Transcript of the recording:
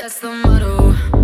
That's the motto.